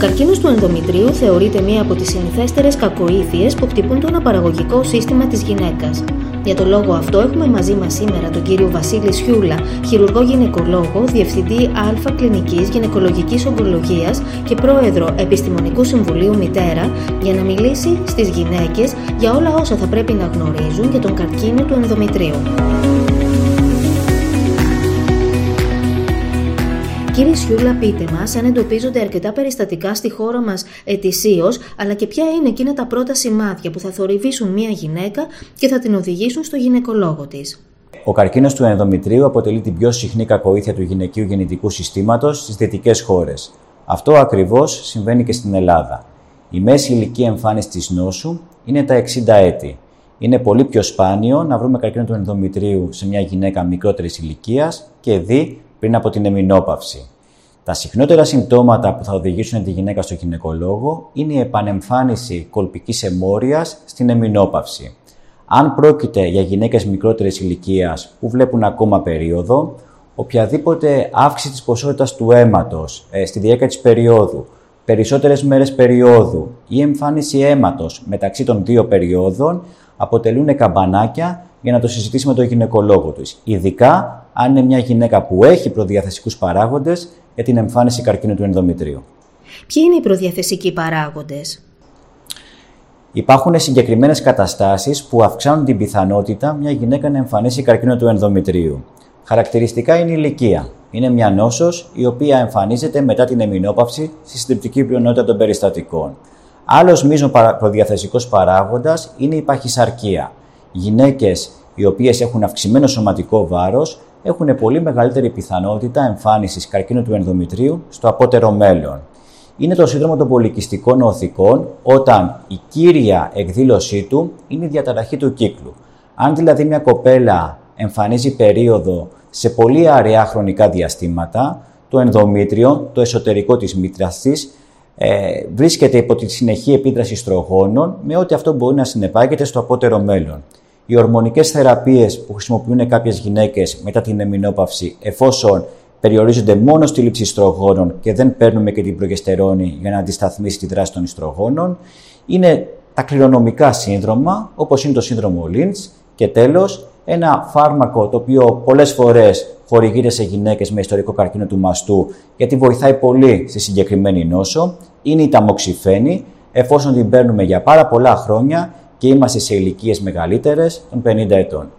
καρκίνος του ενδομητρίου θεωρείται μία από τις συνηθέστερες κακοήθειες που χτυπούν το αναπαραγωγικό σύστημα της γυναίκας. Για τον λόγο αυτό έχουμε μαζί μας σήμερα τον κύριο Βασίλη Σιούλα, χειρουργό γυναικολόγο, διευθυντή Α Κλινικής Γυναικολογικής Ογκολογίας και πρόεδρο Επιστημονικού Συμβουλίου Μητέρα για να μιλήσει στις γυναίκες για όλα όσα θα πρέπει να γνωρίζουν για τον καρκίνο του ενδομητρίου. Κύριε Σιούλα, πείτε μας αν εντοπίζονται αρκετά περιστατικά στη χώρα μας ετησίως, αλλά και ποια είναι εκείνα τα πρώτα σημάδια που θα θορυβήσουν μία γυναίκα και θα την οδηγήσουν στο γυναικολόγο της. Ο καρκίνος του ενδομητρίου αποτελεί την πιο συχνή κακοήθεια του γυναικείου γεννητικού συστήματος στις δυτικές χώρες. Αυτό ακριβώς συμβαίνει και στην Ελλάδα. Η μέση ηλικία εμφάνισης της νόσου είναι τα 60 έτη. Είναι πολύ πιο σπάνιο να βρούμε καρκίνο του ενδομητρίου σε μια γυναίκα μικρότερης ηλικίας και δι πριν από την εμεινόπαυση. Τα συχνότερα συμπτώματα που θα οδηγήσουν τη γυναίκα στο γυναικολόγο είναι η επανεμφάνιση κολπικής αιμόριας στην εμεινόπαυση. Αν πρόκειται για γυναίκες μικρότερης ηλικίας που βλέπουν ακόμα περίοδο, οποιαδήποτε αύξηση της ποσότητας του αίματος ε, στη διάρκεια της περίοδου, περισσότερες μέρες περίοδου ή εμφάνιση αίματος μεταξύ των δύο περίοδων αποτελούν καμπανάκια για να το συζητήσει με τον γυναικολόγο της. Ειδικά αν είναι μια γυναίκα που έχει προδιαθεσικούς παράγοντες για την εμφάνιση καρκίνου του ενδομητρίου. Ποιοι είναι οι προδιαθεσικοί παράγοντες; Υπάρχουν συγκεκριμένες καταστάσεις που αυξάνουν την πιθανότητα μια γυναίκα να εμφανίσει καρκίνο του ενδομητρίου. Χαρακτηριστικά είναι η ηλικία. Είναι μια νόσος η οποία εμφανίζεται μετά την εμεινόπαυση στη συντριπτική πλειονότητα των περιστατικών. Άλλος μείζον προδιαθεσικός παράγοντας είναι η παχυσαρκία. Γυναίκες οι οποίες έχουν αυξημένο σωματικό βάρος έχουν πολύ μεγαλύτερη πιθανότητα εμφάνισης καρκίνου του ενδομητρίου στο απότερο μέλλον. Είναι το σύνδρομο των πολικιστικών οθικών όταν η κύρια εκδήλωσή του είναι η διαταραχή του κύκλου. Αν δηλαδή μια κοπέλα εμφανίζει περίοδο σε πολύ αραιά χρονικά διαστήματα, το ενδομήτριο, το εσωτερικό της μήτρας της, ε, βρίσκεται υπό τη συνεχή επίδραση στρογόνων με ό,τι αυτό μπορεί να συνεπάγεται στο απότερο μέλλον οι ορμονικές θεραπείες που χρησιμοποιούν κάποιες γυναίκες μετά την εμεινόπαυση εφόσον περιορίζονται μόνο στη λήψη ιστρογόνων και δεν παίρνουμε και την προγεστερόνη για να αντισταθμίσει τη δράση των ιστρογόνων, είναι τα κληρονομικά σύνδρομα, όπως είναι το σύνδρομο Lynch και τέλος ένα φάρμακο το οποίο πολλές φορές χορηγείται σε γυναίκες με ιστορικό καρκίνο του μαστού γιατί βοηθάει πολύ στη συγκεκριμένη νόσο, είναι η ταμοξιφένη, εφόσον την παίρνουμε για πάρα πολλά χρόνια και είμαστε σε ηλικίες μεγαλύτερες των 50 ετών.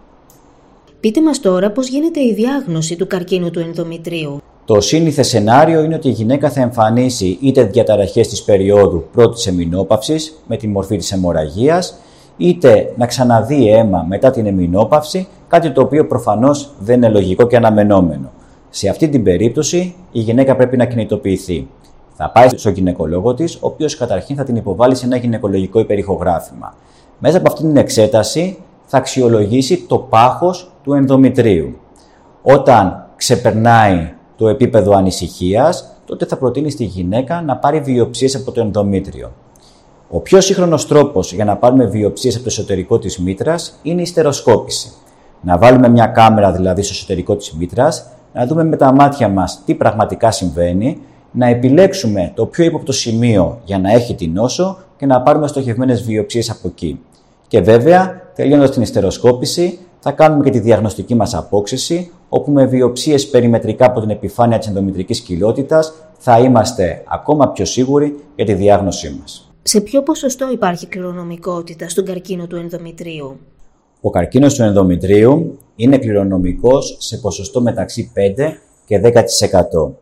Πείτε μας τώρα πώς γίνεται η διάγνωση του καρκίνου του ενδομητρίου. Το σύνηθε σενάριο είναι ότι η γυναίκα θα εμφανίσει είτε διαταραχές της περίοδου πρώτης εμεινόπαυσης με τη μορφή της αιμορραγίας, είτε να ξαναδεί αίμα μετά την εμεινόπαυση, κάτι το οποίο προφανώς δεν είναι λογικό και αναμενόμενο. Σε αυτή την περίπτωση η γυναίκα πρέπει να κινητοποιηθεί. Θα πάει στον γυναικολόγο της, ο οποίος καταρχήν θα την υποβάλει σε ένα γυναικολογικό υπερηχογράφημα. Μέσα από αυτή την εξέταση θα αξιολογήσει το πάχος του ενδομητρίου. Όταν ξεπερνάει το επίπεδο ανησυχίας, τότε θα προτείνει στη γυναίκα να πάρει βιοψίες από το ενδομήτριο. Ο πιο σύγχρονος τρόπος για να πάρουμε βιοψίες από το εσωτερικό της μήτρας είναι η στεροσκόπηση. Να βάλουμε μια κάμερα δηλαδή στο εσωτερικό της μήτρας, να δούμε με τα μάτια μας τι πραγματικά συμβαίνει, να επιλέξουμε το πιο ύποπτο σημείο για να έχει την νόσο και να πάρουμε στοχευμένες βιοψίες από εκεί. Και βέβαια, τελειώνοντας την ιστεροσκόπηση, θα κάνουμε και τη διαγνωστική μας απόξυση, όπου με βιοψίες περιμετρικά από την επιφάνεια της ενδομητρικής κοιλότητας θα είμαστε ακόμα πιο σίγουροι για τη διάγνωσή μας. Σε ποιο ποσοστό υπάρχει κληρονομικότητα στον καρκίνο του ενδομητρίου; Ο καρκίνος του ενδομητρίου είναι κληρονομικός σε ποσοστό μεταξύ 5 και 10%.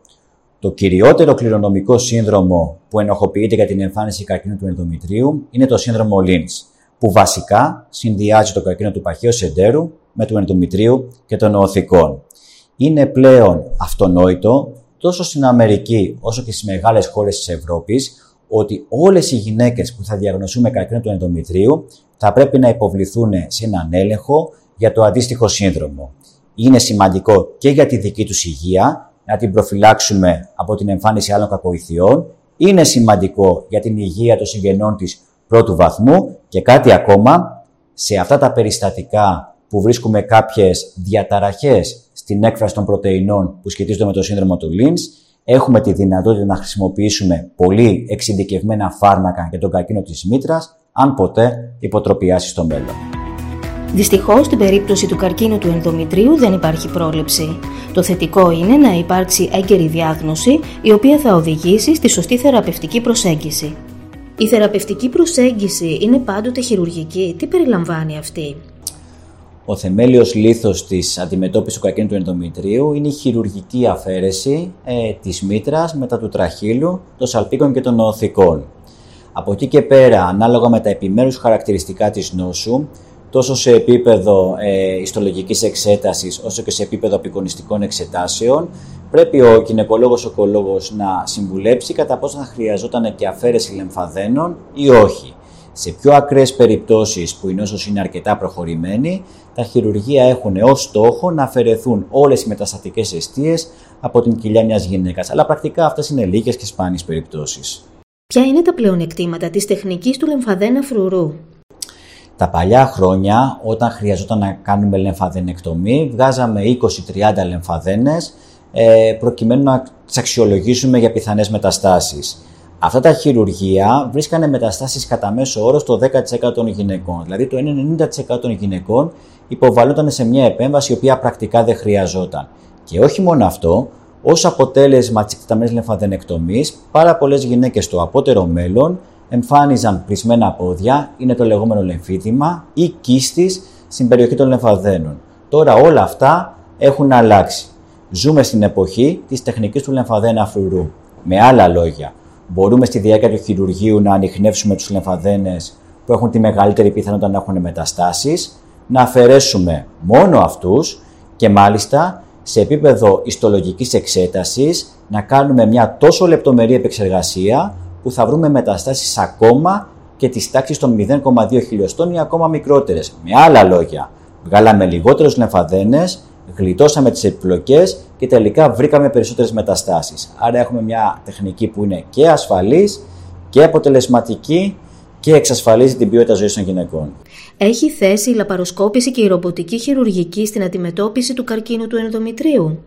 Το κυριότερο κληρονομικό σύνδρομο που ενοχοποιείται για την εμφάνιση καρκίνου του ενδομητρίου είναι το σύνδρομο Lynch που βασικά συνδυάζει το καρκίνο του παχαίου σεντέρου με του ενδομητρίου και των οθικών. Είναι πλέον αυτονόητο τόσο στην Αμερική όσο και στις μεγάλες χώρες της Ευρώπης ότι όλες οι γυναίκες που θα διαγνωσούν με καρκίνο του ενδομητρίου θα πρέπει να υποβληθούν σε έναν έλεγχο για το αντίστοιχο σύνδρομο. Είναι σημαντικό και για τη δική τους υγεία να την προφυλάξουμε από την εμφάνιση άλλων κακοηθειών. Είναι σημαντικό για την υγεία των συγγενών της πρώτου βαθμού και κάτι ακόμα, σε αυτά τα περιστατικά που βρίσκουμε κάποιες διαταραχές στην έκφραση των πρωτεϊνών που σχετίζονται με το σύνδρομο του Λίνς, έχουμε τη δυνατότητα να χρησιμοποιήσουμε πολύ εξειδικευμένα φάρμακα για τον καρκίνο της μήτρας, αν ποτέ υποτροπιάσει στο μέλλον. Δυστυχώς, στην περίπτωση του καρκίνου του ενδομητρίου δεν υπάρχει πρόληψη. Το θετικό είναι να υπάρξει έγκαιρη διάγνωση, η οποία θα οδηγήσει στη σωστή θεραπευτική προσέγγιση. Η θεραπευτική προσέγγιση είναι πάντοτε χειρουργική. Τι περιλαμβάνει αυτή; Ο θεμέλιος λίθος της αντιμετώπισης του καρκίνου του ενδομητρίου είναι η χειρουργική αφαίρεση ε, της μήτρας μετά του τραχύλου, των σαλπίκων και των οθικών. Από εκεί και πέρα, ανάλογα με τα επιμέρους χαρακτηριστικά της νόσου, τόσο σε επίπεδο ε, ιστολογικής εξέτασης όσο και σε επίπεδο απεικονιστικών εξετάσεων, πρέπει ο γυναικολόγος οκολόγος να συμβουλέψει κατά πόσο θα χρειαζόταν και αφαίρεση λεμφαδένων ή όχι. Σε πιο ακραίες περιπτώσεις που η νόσος είναι αρκετά προχωρημένη, τα χειρουργεία έχουν ως στόχο να αφαιρεθούν όλες οι μεταστατικές αιστείες από την κοιλιά μιας γυναίκας, αλλά πρακτικά αυτές είναι λίγες και σπάνιες περιπτώσεις. Ποια είναι τα πλεονεκτήματα της τεχνικής του λεμφαδένα φρουρού; Τα παλιά χρόνια, όταν χρειαζόταν να κάνουμε λεμφαδενεκτομή, βγάζαμε 20-30 λεμφαδένες ε, προκειμένου να τις αξιολογήσουμε για πιθανές μεταστάσεις. Αυτά τα χειρουργεία βρίσκανε μεταστάσεις κατά μέσο όρο στο 10% των γυναικών. Δηλαδή το 90% των γυναικών υποβαλλόταν σε μια επέμβαση η οποία πρακτικά δεν χρειαζόταν. Και όχι μόνο αυτό, ως αποτέλεσμα της εκτεταμένης λεμφαδενεκτομής, πάρα πολλές γυναίκες στο απότερο μέλλον εμφάνιζαν πρισμένα πόδια, είναι το λεγόμενο λεμφίδημα ή κίστης στην περιοχή των λεμφαδένων. Τώρα όλα αυτά έχουν αλλάξει. Ζούμε στην εποχή της τεχνικής του λεμφαδένα φρουρού. Με άλλα λόγια, μπορούμε στη διάρκεια του χειρουργείου να ανοιχνεύσουμε τους λεμφαδένες που έχουν τη μεγαλύτερη πιθανότητα να έχουν μεταστάσεις, να αφαιρέσουμε μόνο αυτούς και μάλιστα σε επίπεδο ιστολογικής εξέτασης να κάνουμε μια τόσο λεπτομερή επεξεργασία που θα βρούμε μεταστάσεις ακόμα και της τάξης των 0,2 χιλιοστών ή ακόμα μικρότερες. Με άλλα λόγια, βγάλαμε λιγότερους λεμφαδένες, γλιτώσαμε τις επιπλοκές και τελικά βρήκαμε περισσότερες μεταστάσεις. Άρα έχουμε μια τεχνική που είναι και ασφαλής και αποτελεσματική και εξασφαλίζει την ποιότητα ζωής των γυναικών. Έχει θέση η λαπαροσκόπηση και η ρομποτική χειρουργική στην αντιμετώπιση του καρκίνου του ενδομητρίου;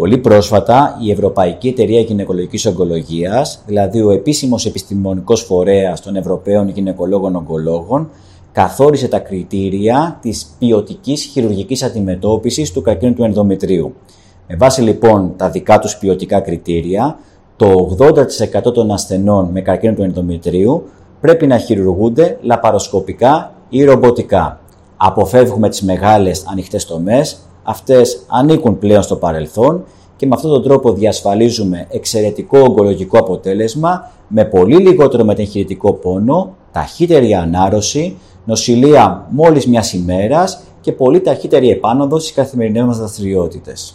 Πολύ πρόσφατα, η Ευρωπαϊκή Εταιρεία Γυναικολογικής Ογκολογίας, δηλαδή ο επίσημος επιστημονικός φορέας των Ευρωπαίων Γυναικολόγων Ογκολόγων, καθόρισε τα κριτήρια της ποιοτικής χειρουργικής αντιμετώπισης του καρκίνου του ενδομητρίου. Με βάση λοιπόν τα δικά τους ποιοτικά κριτήρια, το 80% των ασθενών με καρκίνο του ενδομητρίου πρέπει να χειρουργούνται λαπαροσκοπικά ή ρομποτικά. Αποφεύγουμε τις μεγάλες ανοιχτές τομές, αυτές ανήκουν πλέον στο παρελθόν και με αυτόν τον τρόπο διασφαλίζουμε εξαιρετικό ογκολογικό αποτέλεσμα με πολύ λιγότερο μετεγχειρητικό πόνο, ταχύτερη ανάρρωση, νοσηλεία μόλις μιας ημέρας και πολύ ταχύτερη επάνωδο στις καθημερινές μας δραστηριότητες.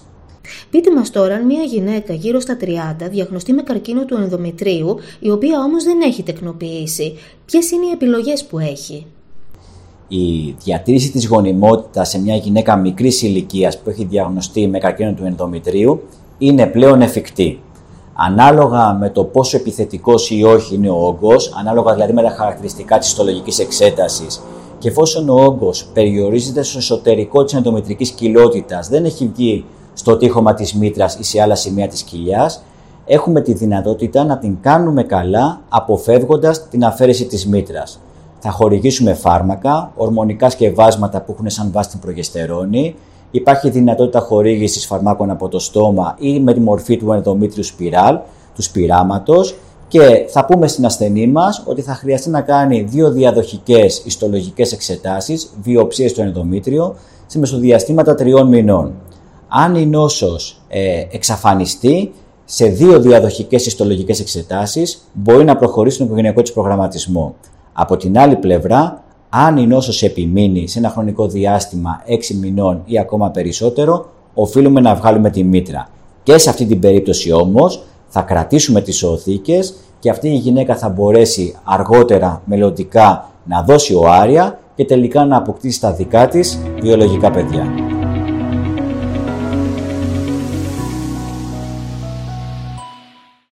Πείτε μας τώρα αν μια γυναίκα γύρω στα 30 διαγνωστεί με καρκίνο του ενδομητρίου, η οποία όμως δεν έχει τεκνοποιήσει. Ποιες είναι οι επιλογές που έχει; Η διατήρηση της γονιμότητας σε μια γυναίκα μικρής ηλικίας που έχει διαγνωστεί με καρκίνο του ενδομητρίου είναι πλέον εφικτή. Ανάλογα με το πόσο επιθετικός ή όχι είναι ο όγκος, ανάλογα δηλαδή με τα χαρακτηριστικά της ιστολογικής εξέτασης και εφόσον ο όγκος περιορίζεται στο εσωτερικό της ενδομητρικής κοιλότητας, δεν έχει βγει στο τείχομα της μήτρας ή σε άλλα σημεία της κοιλιάς, έχουμε τη δυνατότητα να την κάνουμε καλά αποφεύγοντας την αφαίρεση της μήτρας. Θα χορηγήσουμε φάρμακα, ορμονικά σκευάσματα που έχουν σαν βάση την προγεστερόνη, υπάρχει δυνατότητα χορήγησης φαρμάκων από το στόμα ή με τη μορφή του ενδομήτριου σπιράλ, του σπυράματος. Και θα πούμε στην ασθενή μας ότι θα χρειαστεί να κάνει δύο διαδοχικές ιστολογικές εξετάσεις, βιοψίες στο ενδομήτριο, σε μεσοδιαστήματα τριών μηνών. Αν η νόσος ε, εξαφανιστεί σε δύο διαδοχικές ιστολογικές εξετάσεις μπορεί να προχωρήσει στον οικογενειακό της προγραμματισμό. Από την άλλη πλευρά, αν η νόσος επιμείνει σε ένα χρονικό διάστημα 6 μηνών ή ακόμα περισσότερο, οφείλουμε να βγάλουμε τη μήτρα. Και σε αυτή την περίπτωση όμως θα κρατήσουμε τις οθήκες και αυτή η γυναίκα θα μπορέσει αργότερα μελλοντικά να δώσει οάρια και τελικά να αποκτήσει τα δικά της βιολογικά παιδιά.